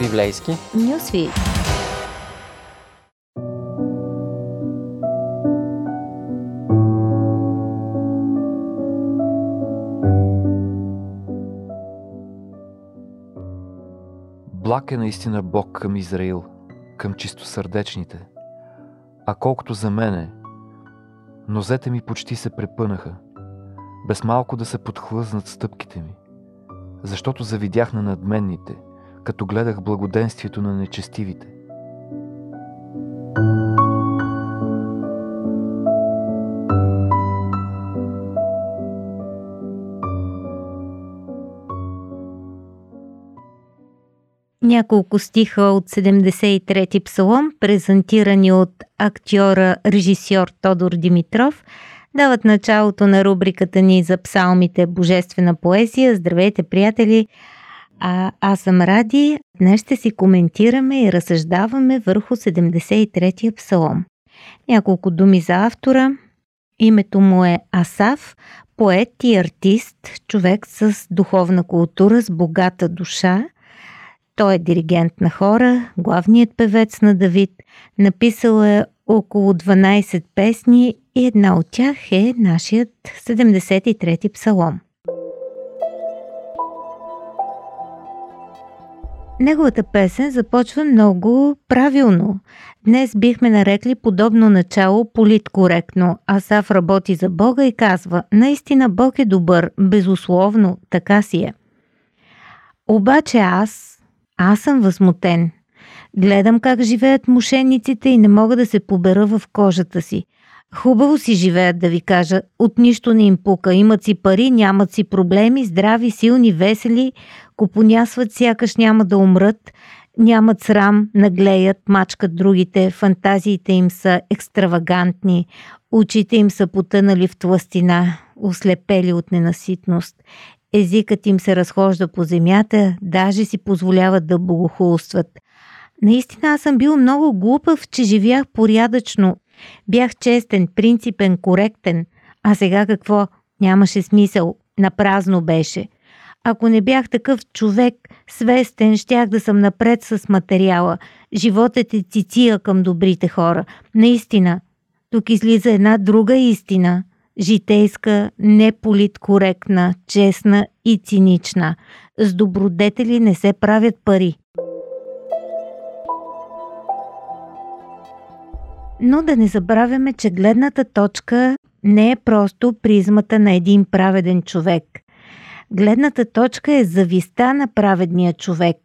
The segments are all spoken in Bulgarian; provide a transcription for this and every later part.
Библейски. Нюсвит. Благ е наистина Бог към Израил, към чистосърдечните. А колкото за мене, нозете ми почти се препънаха, без малко да се подхлъзнат стъпките ми, защото завидях на надменните, като гледах благоденствието на нечестивите. Няколко стиха от 73-ти псалом, презентирани от актьора, режисьор Тодор Димитров, дават началото на рубриката ни за псалмите Божествена поезия. Здравейте, приятели! А аз съм Ради. Днес ще си коментираме и разсъждаваме върху 73-я псалом. Няколко думи за автора. Името му е Асав, поет и артист, човек с духовна култура, с богата душа – той е диригент на хора, главният певец на Давид. Написал е около 12 песни и една от тях е нашият 73-ти псалом. Неговата песен започва много правилно. Днес бихме нарекли подобно начало политкоректно. Асав работи за Бога и казва, наистина Бог е добър, безусловно, така си е. Обаче аз, аз съм възмутен. Гледам как живеят мошенниците и не мога да се побера в кожата си. Хубаво си живеят, да ви кажа. От нищо не им пука. Имат си пари, нямат си проблеми, здрави, силни, весели, купонясват сякаш няма да умрат, нямат срам, наглеят, мачкат другите, фантазиите им са екстравагантни, очите им са потънали в тластина, ослепели от ненаситност езикът им се разхожда по земята, даже си позволяват да богохулстват. Наистина аз съм бил много глупав, че живях порядъчно. Бях честен, принципен, коректен. А сега какво? Нямаше смисъл. Напразно беше. Ако не бях такъв човек, свестен, щях да съм напред с материала. Животът е циция към добрите хора. Наистина. Тук излиза една друга истина житейска, неполиткоректна, честна и цинична. С добродетели не се правят пари. Но да не забравяме, че гледната точка не е просто призмата на един праведен човек. Гледната точка е зависта на праведния човек.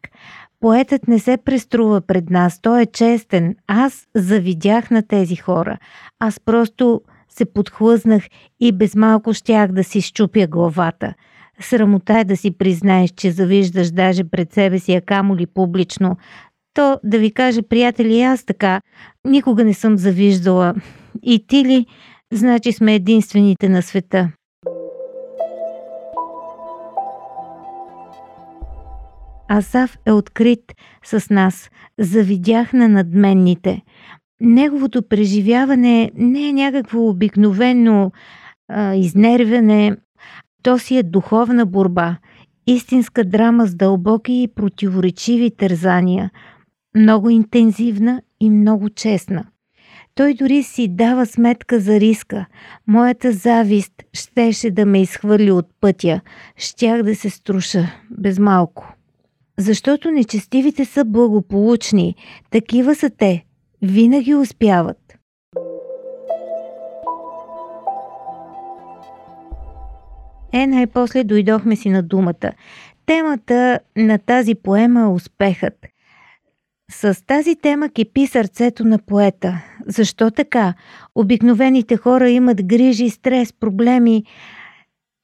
Поетът не се преструва пред нас, той е честен. Аз завидях на тези хора. Аз просто се подхлъзнах и без малко щях да си щупя главата. Срамота е да си признаеш, че завиждаш даже пред себе си, а камо ли публично. То, да ви кажа, приятели, аз така, никога не съм завиждала. И ти ли? Значи сме единствените на света. Асав е открит с нас. Завидях на надменните неговото преживяване не е някакво обикновено а, изнервяне, то си е духовна борба, истинска драма с дълбоки и противоречиви тързания, много интензивна и много честна. Той дори си дава сметка за риска. Моята завист щеше да ме изхвърли от пътя. Щях да се струша без малко. Защото нечестивите са благополучни. Такива са те, винаги успяват. Е, най-после дойдохме си на думата. Темата на тази поема е успехът. С тази тема кипи сърцето на поета. Защо така? Обикновените хора имат грижи, стрес, проблеми.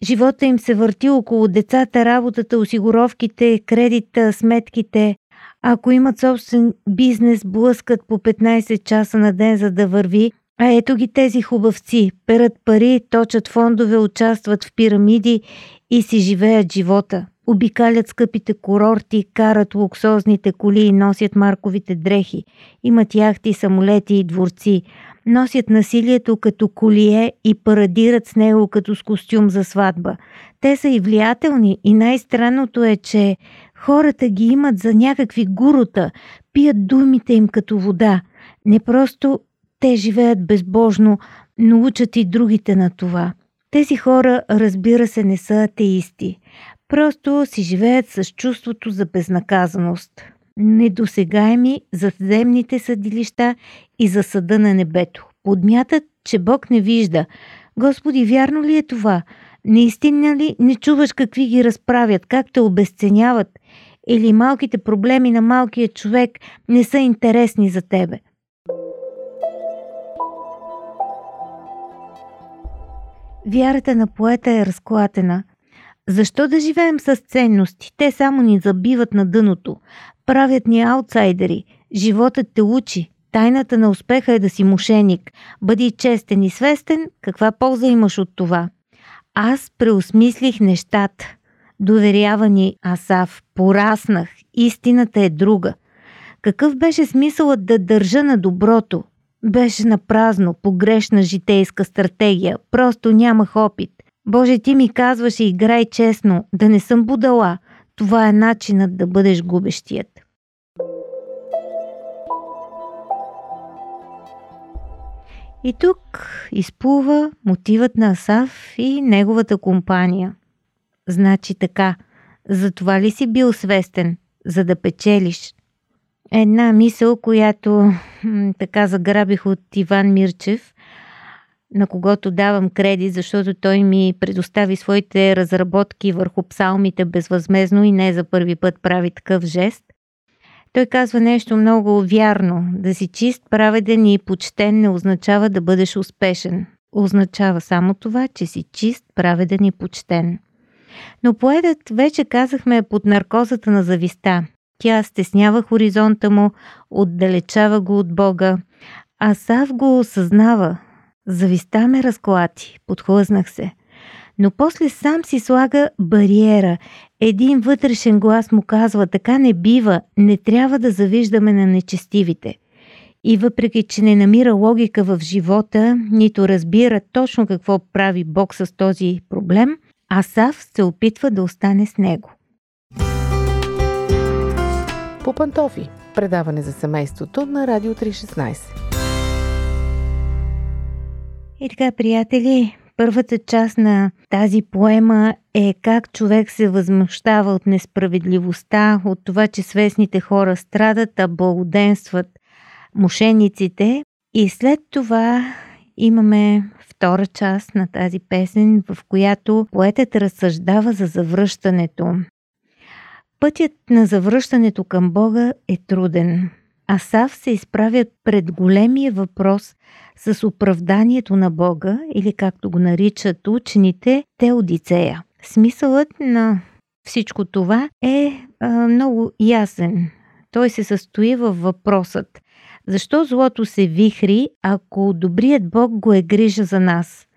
Живота им се върти около децата, работата, осигуровките, кредита, сметките. Ако имат собствен бизнес, блъскат по 15 часа на ден, за да върви, а ето ги тези хубавци, перат пари, точат фондове, участват в пирамиди и си живеят живота. Обикалят скъпите курорти, карат луксозните коли и носят марковите дрехи. Имат яхти, самолети и дворци. Носят насилието като колие и парадират с него като с костюм за сватба. Те са и влиятелни и най-странното е, че Хората ги имат за някакви гурута, пият думите им като вода. Не просто те живеят безбожно, но учат и другите на това. Тези хора, разбира се, не са атеисти. Просто си живеят с чувството за безнаказаност. Недосегаеми за земните съдилища и за съда на небето. Подмятат, че Бог не вижда. Господи, вярно ли е това? Наистина ли не чуваш какви ги разправят, как те обесценяват? Или малките проблеми на малкия човек не са интересни за тебе? Вярата на поета е разклатена. Защо да живеем с ценности? Те само ни забиват на дъното. Правят ни аутсайдери. Животът те учи. Тайната на успеха е да си мошеник. Бъди честен и свестен, каква полза имаш от това? Аз преосмислих нещата. Доверява ни Асав. Пораснах. Истината е друга. Какъв беше смисълът да държа на доброто? Беше на празно, погрешна житейска стратегия. Просто нямах опит. Боже, ти ми казваше играй честно, да не съм будала. Това е начинът да бъдеш губещият. И тук изплува мотивът на Асав и неговата компания. Значи така, за това ли си бил свестен? За да печелиш? Една мисъл, която така заграбих от Иван Мирчев, на когото давам кредит, защото той ми предостави своите разработки върху псалмите безвъзмезно и не за първи път прави такъв жест. Той казва нещо много вярно. Да си чист, праведен и почтен не означава да бъдеш успешен. Означава само това, че си чист, праведен и почтен. Но поедът, вече казахме, е под наркозата на зависта. Тя стеснява хоризонта му, отдалечава го от Бога. А Сав го осъзнава. Зависта ме разклати, подхлъзнах се. Но после сам си слага бариера. Един вътрешен глас му казва, така не бива, не трябва да завиждаме на нечестивите. И въпреки, че не намира логика в живота, нито разбира точно какво прави Бог с този проблем, Асав се опитва да остане с него. По пантофи. Предаване за семейството на Радио 316. И така, приятели, първата част на тази поема е как човек се възмущава от несправедливостта, от това, че свестните хора страдат, а благоденстват мошениците. И след това имаме втора част на тази песен, в която поетът разсъждава за завръщането. Пътят на завръщането към Бога е труден. Асав се изправя пред големия въпрос с оправданието на Бога, или както го наричат учените, Теодицея. Смисълът на всичко това е а, много ясен. Той се състои във въпросът. Защо злото се вихри, ако добрият Бог го е грижа за нас?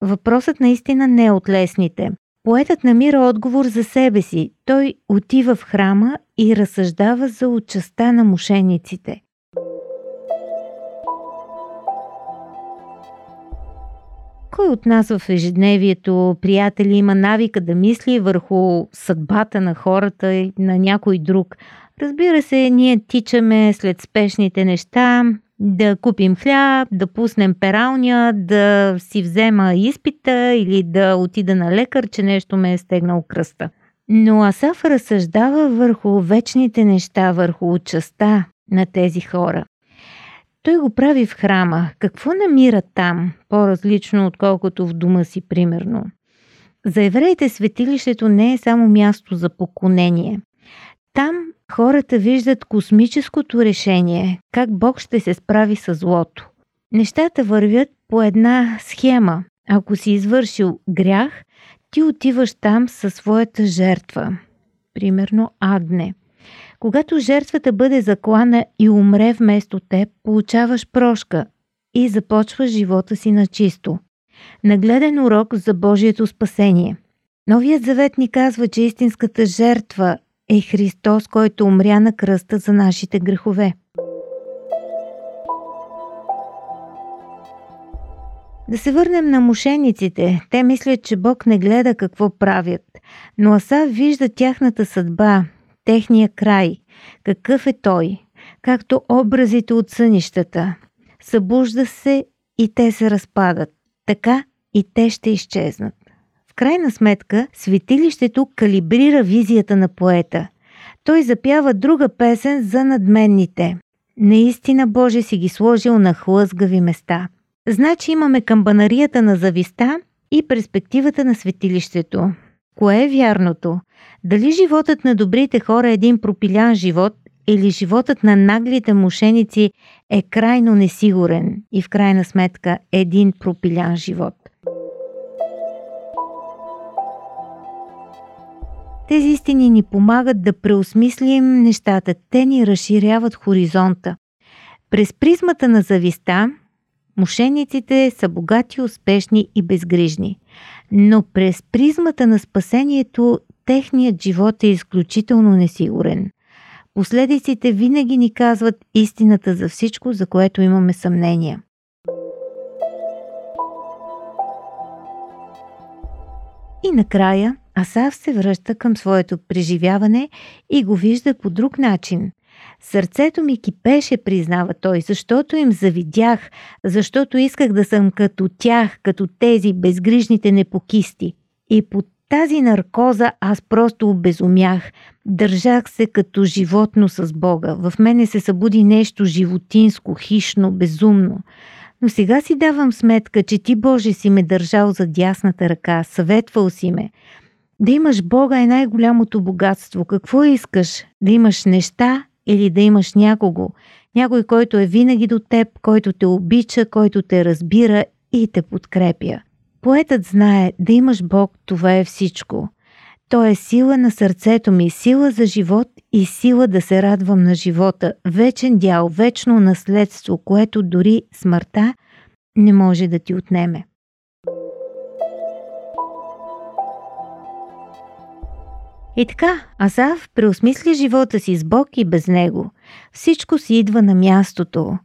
Въпросът наистина не е от лесните. Поетът намира отговор за себе си. Той отива в храма и разсъждава за участа на мошениците. Кой от нас в ежедневието, приятели, има навика да мисли върху съдбата на хората и на някой друг? Разбира се, ние тичаме след спешните неща, да купим хляб, да пуснем пералня, да си взема изпита или да отида на лекар, че нещо ме е стегнал кръста. Но Асаф разсъждава върху вечните неща, върху участа на тези хора. Той го прави в храма. Какво намира там, по-различно отколкото в дома си, примерно? За евреите светилището не е само място за поклонение. Там хората виждат космическото решение, как Бог ще се справи с злото. Нещата вървят по една схема. Ако си извършил грях, ти отиваш там със своята жертва. Примерно агне. Когато жертвата бъде заклана и умре вместо теб, получаваш прошка и започваш живота си на чисто. Нагледен урок за Божието спасение. Новият завет ни казва, че истинската жертва е Христос, който умря на кръста за нашите грехове. Да се върнем на мошениците. Те мислят, че Бог не гледа какво правят. Но Аса вижда тяхната съдба. Техния край. Какъв е той? Както образите от сънищата. Събужда се и те се разпадат. Така и те ще изчезнат. В крайна сметка, светилището калибрира визията на поета. Той запява друга песен за надменните. Наистина Боже си ги сложил на хлъзгави места. Значи имаме камбанарията на зависта и перспективата на светилището. Кое е вярното? Дали животът на добрите хора е един пропилян живот или животът на наглите мошеници е крайно несигурен и в крайна сметка един пропилян живот? Тези истини ни помагат да преосмислим нещата. Те ни разширяват хоризонта. През призмата на зависта, мошениците са богати, успешни и безгрижни. Но през призмата на спасението, техният живот е изключително несигурен. Последиците винаги ни казват истината за всичко, за което имаме съмнение. И накрая Асав се връща към своето преживяване и го вижда по друг начин. Сърцето ми кипеше, признава той, защото им завидях, защото исках да съм като тях, като тези безгрижните непокисти. И под тази наркоза аз просто обезумях. Държах се като животно с Бога. В мене се събуди нещо животинско, хищно, безумно. Но сега си давам сметка, че ти, Боже, си ме държал за дясната ръка, съветвал си ме. Да имаш Бога е най-голямото богатство. Какво искаш? Да имаш неща или да имаш някого? Някой, който е винаги до теб, който те обича, който те разбира и те подкрепя. Поетът знае, да имаш Бог, това е всичко. Той е сила на сърцето ми, сила за живот и сила да се радвам на живота, вечен дял, вечно наследство, което дори смъртта не може да ти отнеме. И така, Асав преосмисли живота си с Бог и без него. Всичко си идва на мястото.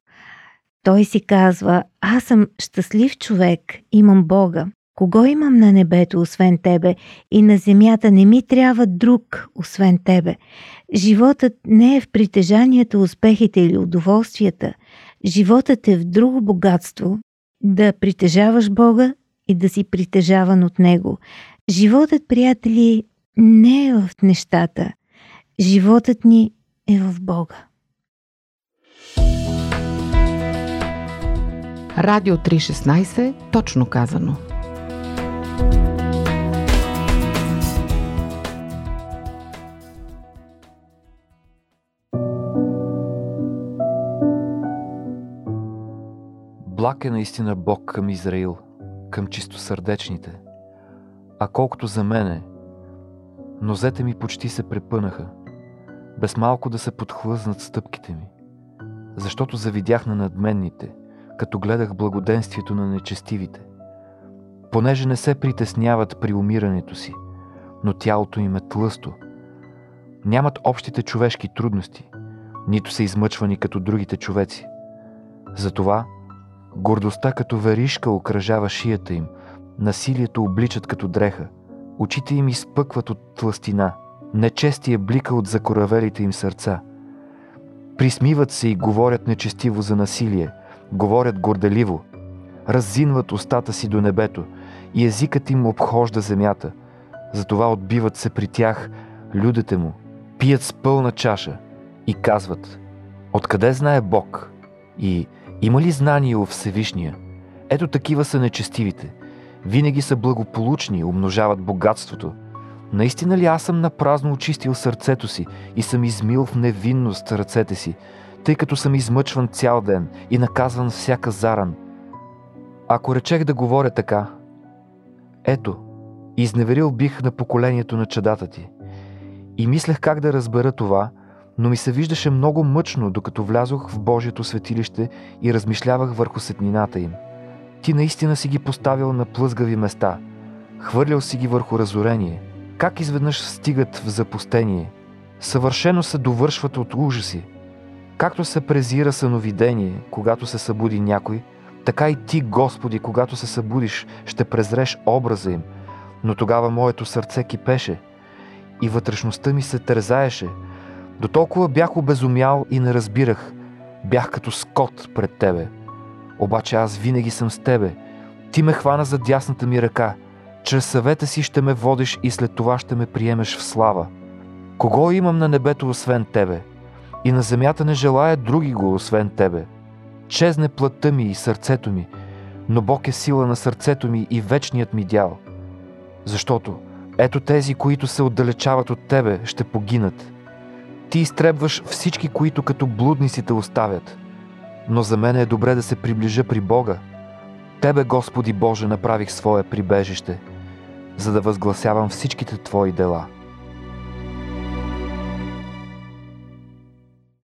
Той си казва, аз съм щастлив човек, имам Бога. Кого имам на небето, освен тебе, и на земята не ми трябва друг, освен тебе. Животът не е в притежанията, успехите или удоволствията. Животът е в друго богатство. Да притежаваш Бога и да си притежаван от Него. Животът, приятели, не е в нещата. Животът ни е в Бога. Радио 316, точно казано. Благ е наистина Бог към Израил, към чистосърдечните. А колкото за мене, нозете ми почти се препънаха, без малко да се подхлъзнат стъпките ми, защото завидях на надменните, като гледах благоденствието на нечестивите. Понеже не се притесняват при умирането си, но тялото им е тлъсто. Нямат общите човешки трудности, нито са измъчвани като другите човеци. Затова гордостта като веришка окръжава шията им, насилието обличат като дреха – Очите им изпъкват от тластина, нечестие блика от закоравелите им сърца. Присмиват се и говорят нечестиво за насилие, говорят горделиво, раззинват устата си до небето и езикът им обхожда земята. Затова отбиват се при тях людите му, пият с пълна чаша и казват Откъде знае Бог? И има ли знание у Всевишния? Ето такива са нечестивите – винаги са благополучни, умножават богатството. Наистина ли аз съм напразно очистил сърцето си и съм измил в невинност ръцете си, тъй като съм измъчван цял ден и наказван всяка заран? Ако речех да говоря така, ето, изневерил бих на поколението на чадата ти. И мислех как да разбера това, но ми се виждаше много мъчно, докато влязох в Божието светилище и размишлявах върху сетнината им – ти наистина си ги поставил на плъзгави места, хвърлял си ги върху разорение. Как изведнъж стигат в запустение? Съвършено се довършват от ужаси. Както се презира съновидение, когато се събуди някой, така и ти, Господи, когато се събудиш, ще презреш образа им. Но тогава моето сърце кипеше и вътрешността ми се тързаеше, До толкова бях обезумял и не разбирах. Бях като скот пред тебе. Обаче аз винаги съм с тебе. Ти ме хвана за дясната ми ръка. Чрез съвета си ще ме водиш и след това ще ме приемеш в слава. Кого имам на небето освен тебе? И на земята не желая други го освен тебе. Чезне плътта ми и сърцето ми, но Бог е сила на сърцето ми и вечният ми дял. Защото ето тези, които се отдалечават от тебе, ще погинат. Ти изтребваш всички, които като блудници те оставят. Но за мен е добре да се приближа при Бога. Тебе, Господи Боже, направих свое прибежище, за да възгласявам всичките Твои дела.